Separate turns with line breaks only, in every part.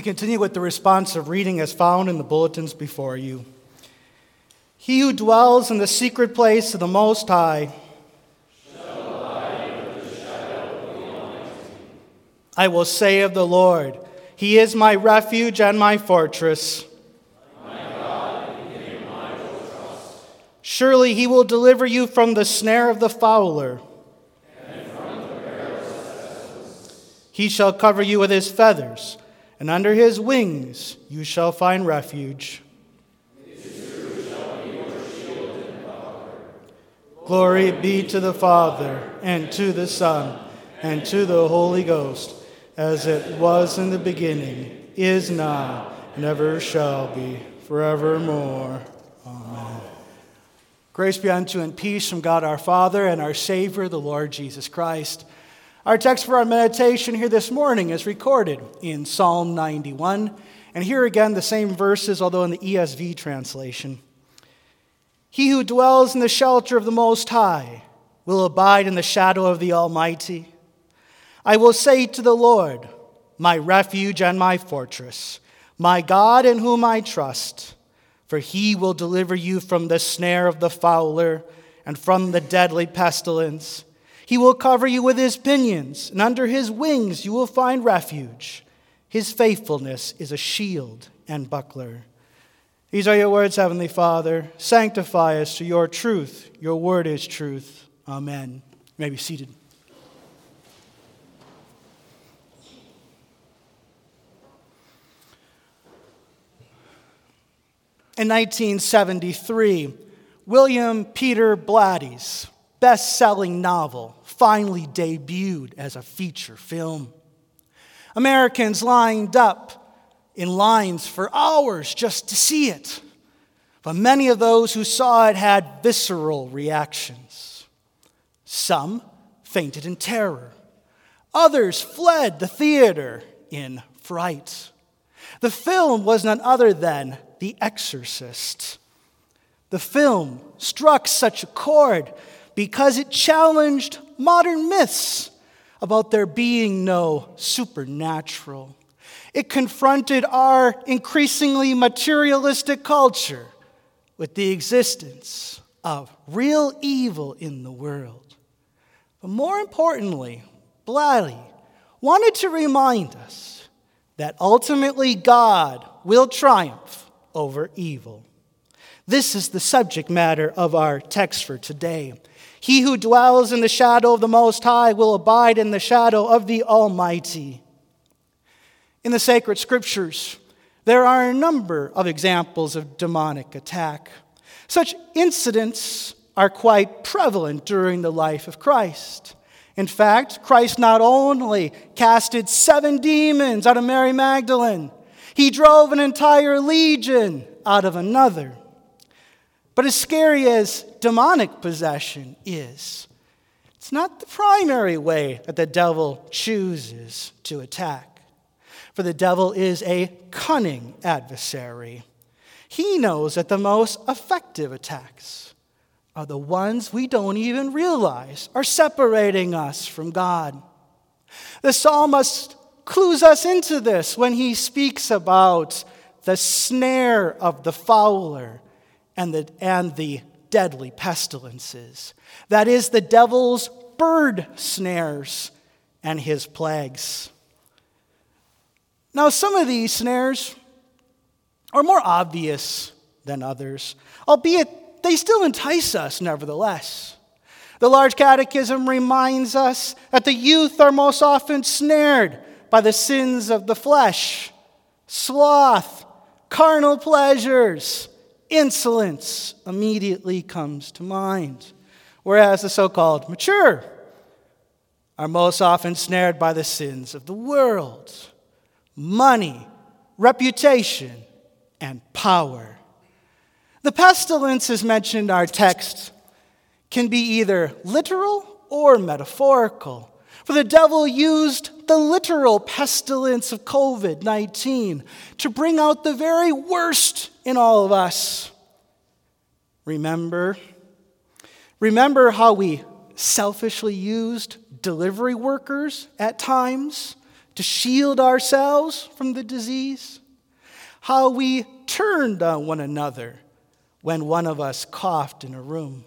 We continue with the responsive reading as found in the bulletins before you. He who dwells in the secret place of the Most High. I will say of the Lord, He is my refuge and my fortress.
My God, my
Surely He will deliver you from the snare of the fowler. He shall cover you with His feathers and under his wings you shall find refuge. Glory be to the Father, and to the Son, and to the Holy Ghost, as it was in the beginning, is now, and ever shall be, forevermore. Amen. Grace be unto you and peace from God our Father and our Savior, the Lord Jesus Christ. Our text for our meditation here this morning is recorded in Psalm 91. And here again, the same verses, although in the ESV translation. He who dwells in the shelter of the Most High will abide in the shadow of the Almighty. I will say to the Lord, my refuge and my fortress, my God in whom I trust, for he will deliver you from the snare of the fowler and from the deadly pestilence. He will cover you with his pinions, and under his wings you will find refuge. His faithfulness is a shield and buckler. These are your words, Heavenly Father. Sanctify us to your truth. Your word is truth. Amen. You may be seated. In 1973, William Peter Blatty's best selling novel, finally debuted as a feature film. Americans lined up in lines for hours just to see it. But many of those who saw it had visceral reactions. Some fainted in terror, others fled the theater in fright. The film was none other than The Exorcist. The film struck such a chord because it challenged modern myths about there being no supernatural. It confronted our increasingly materialistic culture with the existence of real evil in the world. But more importantly, Blatty wanted to remind us that ultimately God will triumph over evil. This is the subject matter of our text for today. He who dwells in the shadow of the Most High will abide in the shadow of the Almighty. In the sacred scriptures, there are a number of examples of demonic attack. Such incidents are quite prevalent during the life of Christ. In fact, Christ not only casted seven demons out of Mary Magdalene, he drove an entire legion out of another. But as scary as demonic possession is, it's not the primary way that the devil chooses to attack. For the devil is a cunning adversary. He knows that the most effective attacks are the ones we don't even realize are separating us from God. The psalmist clues us into this when he speaks about the snare of the fowler and the, and the deadly pestilences. That is, the devil's bird snares and his plagues. Now, some of these snares are more obvious than others, albeit they still entice us nevertheless. The Large Catechism reminds us that the youth are most often snared by the sins of the flesh, sloth, carnal pleasures, insolence immediately comes to mind. Whereas the so called mature are most often snared by the sins of the world, money, reputation, and power. The pestilence, is mentioned in our text, can be either literal or metaphorical. For the devil used the literal pestilence of COVID 19 to bring out the very worst in all of us. Remember? Remember how we selfishly used delivery workers at times to shield ourselves from the disease, how we turned on one another when one of us coughed in a room,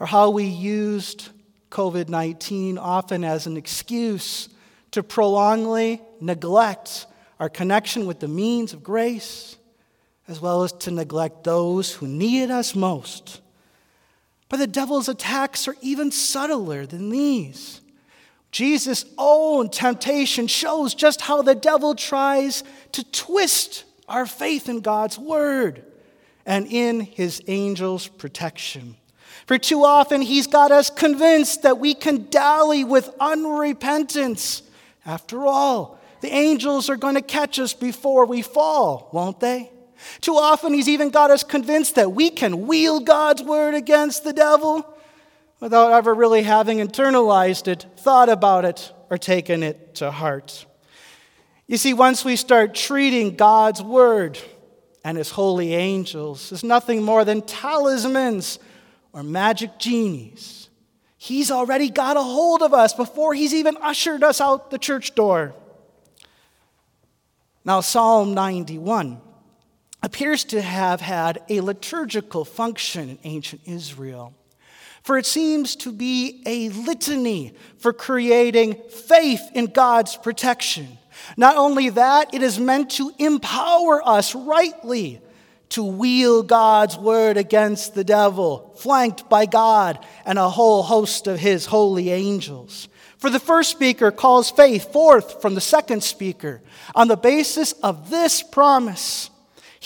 or how we used COVID 19 often as an excuse to prolongly neglect our connection with the means of grace, as well as to neglect those who needed us most. But the devil's attacks are even subtler than these. Jesus' own temptation shows just how the devil tries to twist our faith in God's word and in his angels' protection. For too often, he's got us convinced that we can dally with unrepentance. After all, the angels are going to catch us before we fall, won't they? Too often, he's even got us convinced that we can wield God's word against the devil without ever really having internalized it, thought about it, or taken it to heart. You see, once we start treating God's word and his holy angels as nothing more than talismans or magic genies. He's already got a hold of us before he's even ushered us out the church door. Now, Psalm 91 appears to have had a liturgical function in ancient Israel, for it seems to be a litany for creating faith in God's protection. Not only that, it is meant to empower us rightly to wield God's word against the devil, flanked by God and a whole host of his holy angels. For the first speaker calls faith forth from the second speaker on the basis of this promise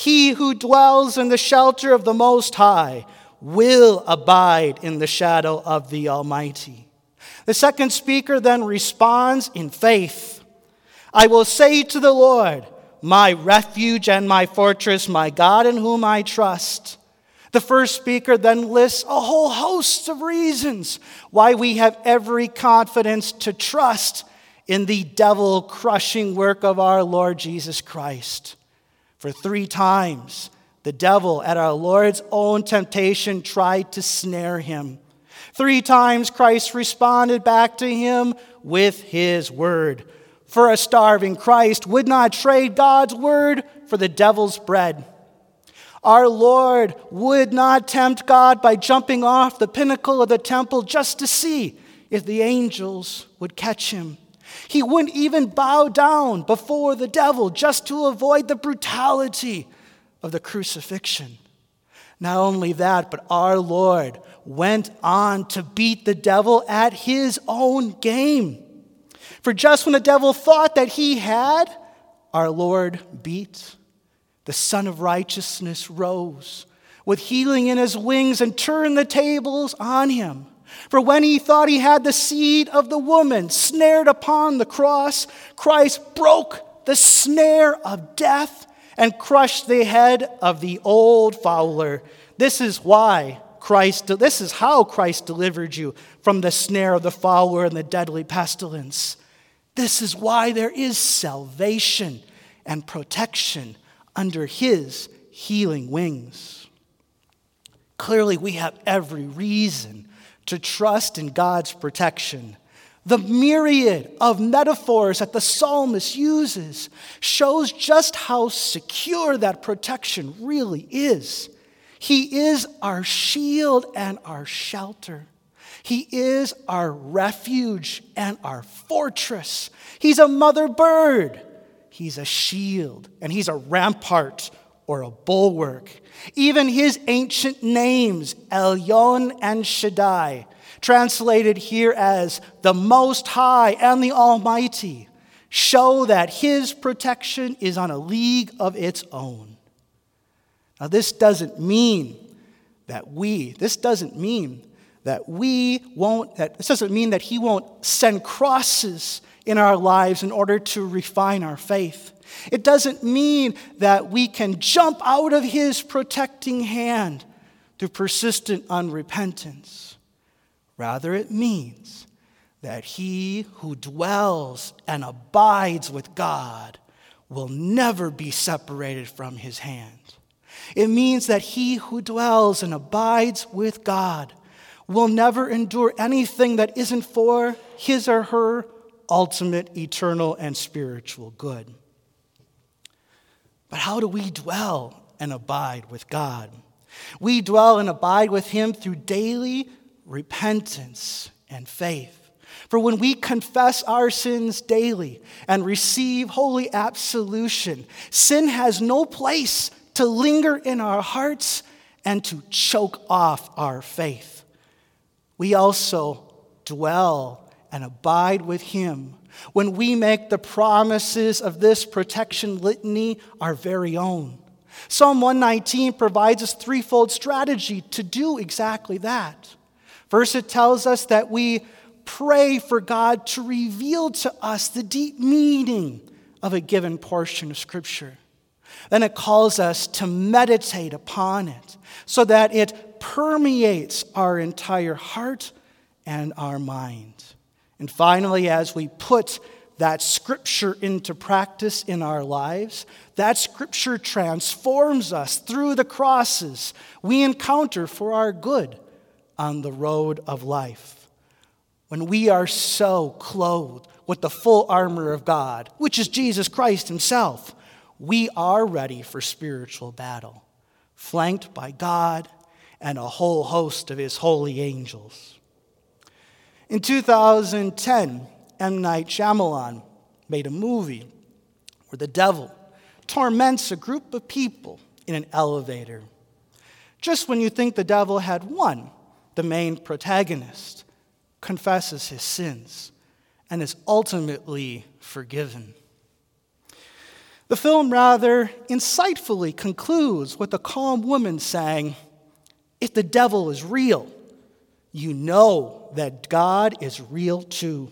He who dwells in the shelter of the Most High will abide in the shadow of the Almighty. The second speaker then responds in faith I will say to the Lord, my refuge and my fortress, my God in whom I trust. The first speaker then lists a whole host of reasons why we have every confidence to trust in the devil crushing work of our Lord Jesus Christ. For three times, the devil, at our Lord's own temptation, tried to snare him. Three times, Christ responded back to him with his word for a starving Christ would not trade God's word for the devil's bread. Our Lord would not tempt God by jumping off the pinnacle of the temple just to see if the angels would catch him. He wouldn't even bow down before the devil just to avoid the brutality of the crucifixion. Not only that, but our Lord went on to beat the devil at his own game. For just when the devil thought that he had, our Lord beat. The Sun of Righteousness rose with healing in his wings and turned the tables on him. For when he thought he had the seed of the woman snared upon the cross, Christ broke the snare of death and crushed the head of the old fowler. This is why Christ, this is how Christ delivered you from the snare of the fowler and the deadly pestilence. This is why there is salvation and protection under his healing wings. Clearly, we have every reason to trust in God's protection. The myriad of metaphors that the psalmist uses shows just how secure that protection really is. He is our shield and our shelter. He is our refuge and our fortress. He's a mother bird. He's a shield and he's a rampart or a bulwark. Even his ancient names, Elyon and Shaddai, translated here as the Most High and the Almighty, show that his protection is on a league of its own. Now, this doesn't mean that we, this doesn't mean that we won't, that this doesn't mean that He won't send crosses in our lives in order to refine our faith. It doesn't mean that we can jump out of His protecting hand through persistent unrepentance. Rather, it means that he who dwells and abides with God will never be separated from his hand. It means that he who dwells and abides with God will never endure anything that isn't for his or her ultimate, eternal, and spiritual good. But how do we dwell and abide with God? We dwell and abide with Him through daily repentance and faith. For when we confess our sins daily and receive holy absolution, sin has no place to linger in our hearts and to choke off our faith. We also dwell and abide with Him when we make the promises of this protection litany our very own. Psalm 119 provides us a threefold strategy to do exactly that. First, it tells us that we pray for God to reveal to us the deep meaning of a given portion of Scripture. Then it calls us to meditate upon it so that it permeates our entire heart and our mind. And finally, as we put that scripture into practice in our lives, that scripture transforms us through the crosses we encounter for our good on the road of life. When we are so clothed with the full armor of God, which is Jesus Christ Himself, we are ready for spiritual battle, flanked by God and a whole host of His holy angels. In 2010, M. Night Shyamalan made a movie where the devil torments a group of people in an elevator. Just when you think the devil had won, the main protagonist confesses his sins and is ultimately forgiven. The film rather insightfully concludes with a calm woman saying, If the devil is real, you know that God is real too.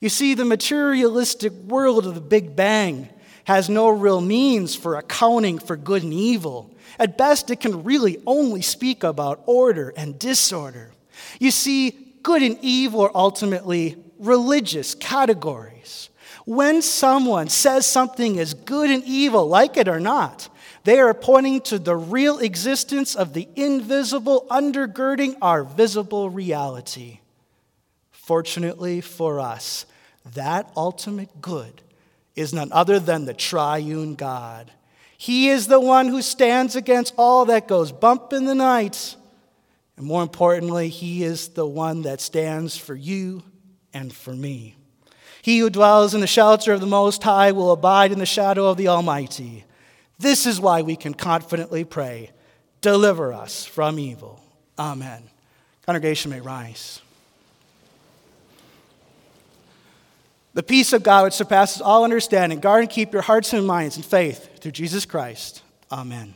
You see, the materialistic world of the Big Bang has no real means for accounting for good and evil. At best, it can really only speak about order and disorder. You see, good and evil are ultimately religious categories. When someone says something is good and evil, like it or not, they are pointing to the real existence of the invisible undergirding our visible reality. Fortunately for us, that ultimate good is none other than the triune God. He is the one who stands against all that goes bump in the night. And more importantly, He is the one that stands for you and for me. He who dwells in the shelter of the Most High will abide in the shadow of the Almighty. This is why we can confidently pray, Deliver us from evil. Amen. Congregation may rise. The peace of God, which surpasses all understanding, guard and keep your hearts and minds in faith through Jesus Christ. Amen.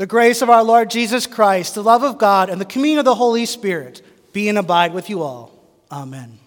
The grace of our Lord Jesus Christ, the love of God, and the communion of the Holy Spirit be and abide with you all. Amen.